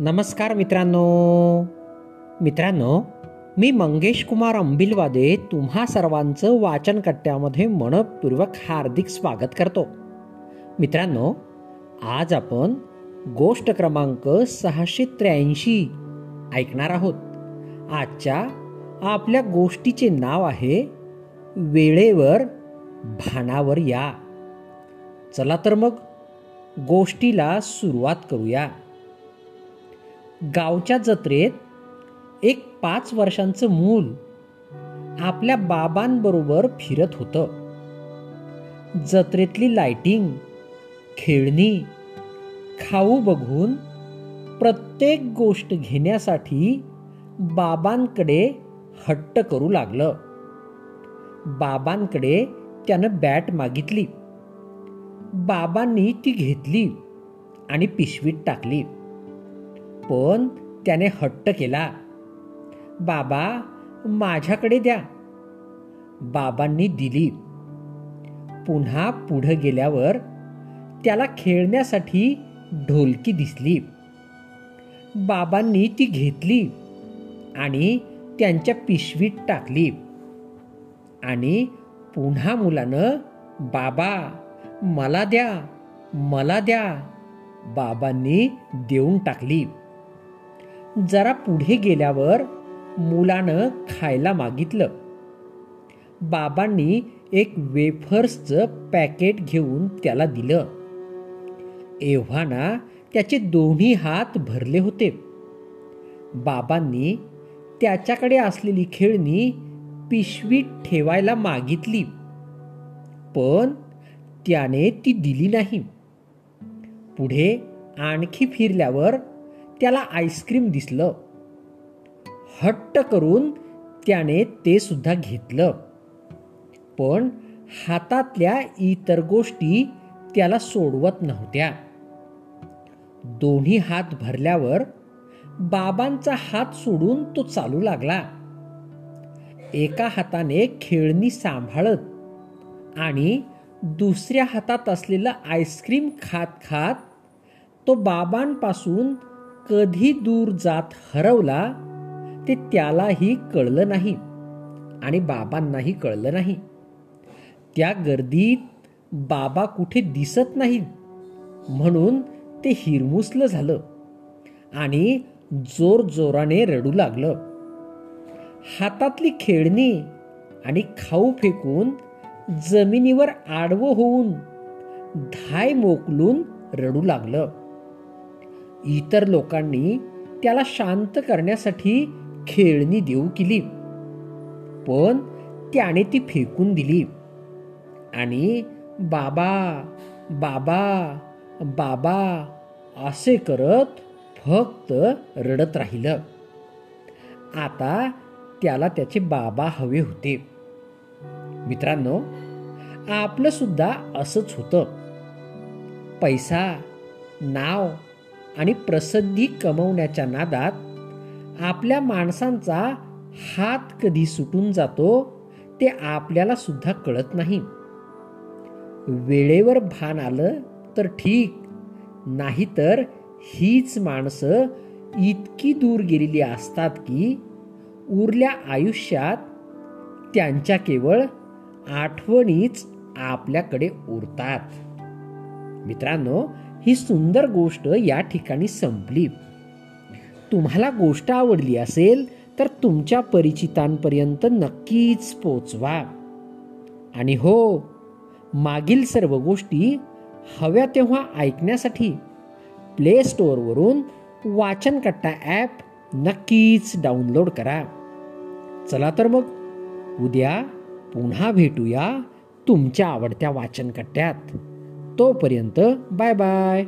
नमस्कार मित्रांनो. मित्रांनो मी मंगेश कुमार अंबिलवादे तुम्हा सर्वांचं वाचनकट्ट्यामध्ये मनपूर्वक हार्दिक स्वागत करतो. मित्रांनो आज आपण गोष्ट क्रमांक सहाशे त्र्याऐंशी ऐकणार आहोत. आजच्या आपल्या गोष्टीचे नाव आहे वेळेवर भानावर या. चला तर मग गोष्टीला सुरुवात करूया. गावच्या जत्रेत एक पाच वर्षांचं मूल आपल्या बाबांबरोबर फिरत होतं. जत्रेतली लाइटिंग खेळणी खाऊ बघून प्रत्येक गोष्ट घेण्यासाठी बाबांकडे हट्ट करू लागलं. बाबांकडे त्यानं बॅट मागितली. बाबांनी ती घेतली आणि पिशवीत टाकली. पण त्याने हट्ट केला. बाबा माझ्याकडे द्या. बाबांनी दिली. पुन्हा पुढे गेल्यावर त्याला खेळण्यासाठी ढोलकी दिसली. बाबांनी ती घेतली आणि त्यांच्या पिशवीत टाकली. आणि पुन्हा मुलानं बाबा मला द्या मला द्या बाबांनी देऊन टाकली. जरा पुढे गेल्यावर मुलानं खायला मागितलं. बाबांनी एक वेफर्सचं पॅकेट घेऊन त्याला दिलं. एव्हाना त्याचे दोन्ही हात भरले होते. बाबांनी त्याच्याकडे असलेली खेळणी पिशवीत ठेवायला मागितली. पण त्याने ती दिली नाही. पुढे आणखी फिरल्यावर त्याला आईस्क्रीम दिसलं. हट्ट करून त्याने ते सुद्धा घेतलं. पण हातातल्या इतर गोष्टी त्याला सोडवत नव्हत्या. दोन्ही हात भरल्यावर बाबांचा हात सोडून तो चालू लागला. एका हाताने खेळणी सांभाळत आणि दुसऱ्या हातात असलेलं आईस्क्रीम खात खात तो बाबांपासून कधी दूर जात हरवला ते त्यालाही कळलं नाही आणि बाबांनाही कळलं नाही. त्या गर्दीत बाबा कुठे दिसत नाही म्हणून ते हिरमुसलं झालं आणि जोर जोराने रडू लागलं. हातातली खेळणी आणि खाऊ फेकून जमिनीवर आडवं होऊन धाय मोकलून रडू लागलं. इतर लोकांनी त्याला शांत करण्यासाठी खेळणी देऊ केली. पण त्याने ती फेकून दिली. आणि बाबा बाबा बाबा असे करत फक्त रडत राहिलं. आता त्याला त्याचे बाबा हवे होते. मित्रांनो आपलं सुद्धा असंच होतं. पैसा नाव आणि प्रसिद्धी कमवण्याच्या नादात आपल्या माणसांचा हात कधी सुटून जातो ते आपल्याला सुद्धा कळत नाही. वेळेवर भान आलं तर ठीक नाहीतर हीच माणसं इतकी दूर गेलेली असतात की उरल्या आयुष्यात त्यांच्या केवळ आठवणीच आपल्याकडे उरतात. मित्रांनो ही सुंदर गोष्ट या ठिकाणी संपली. तुम्हाला गोष्ट आवडली असेल तर तुमच्या परिचितांपर्यंत नक्कीच पोचवा. आणि हो मागील सर्व गोष्टी हव्या तेव्हा ऐकण्यासाठी प्ले स्टोअरवरून वाचनकट्टा ॲप नक्कीच डाउनलोड करा. चला तर मग उद्या पुन्हा भेटूया तुमच्या आवडत्या वाचनकट्ट्यात. तोपर्यंत बाय बाय.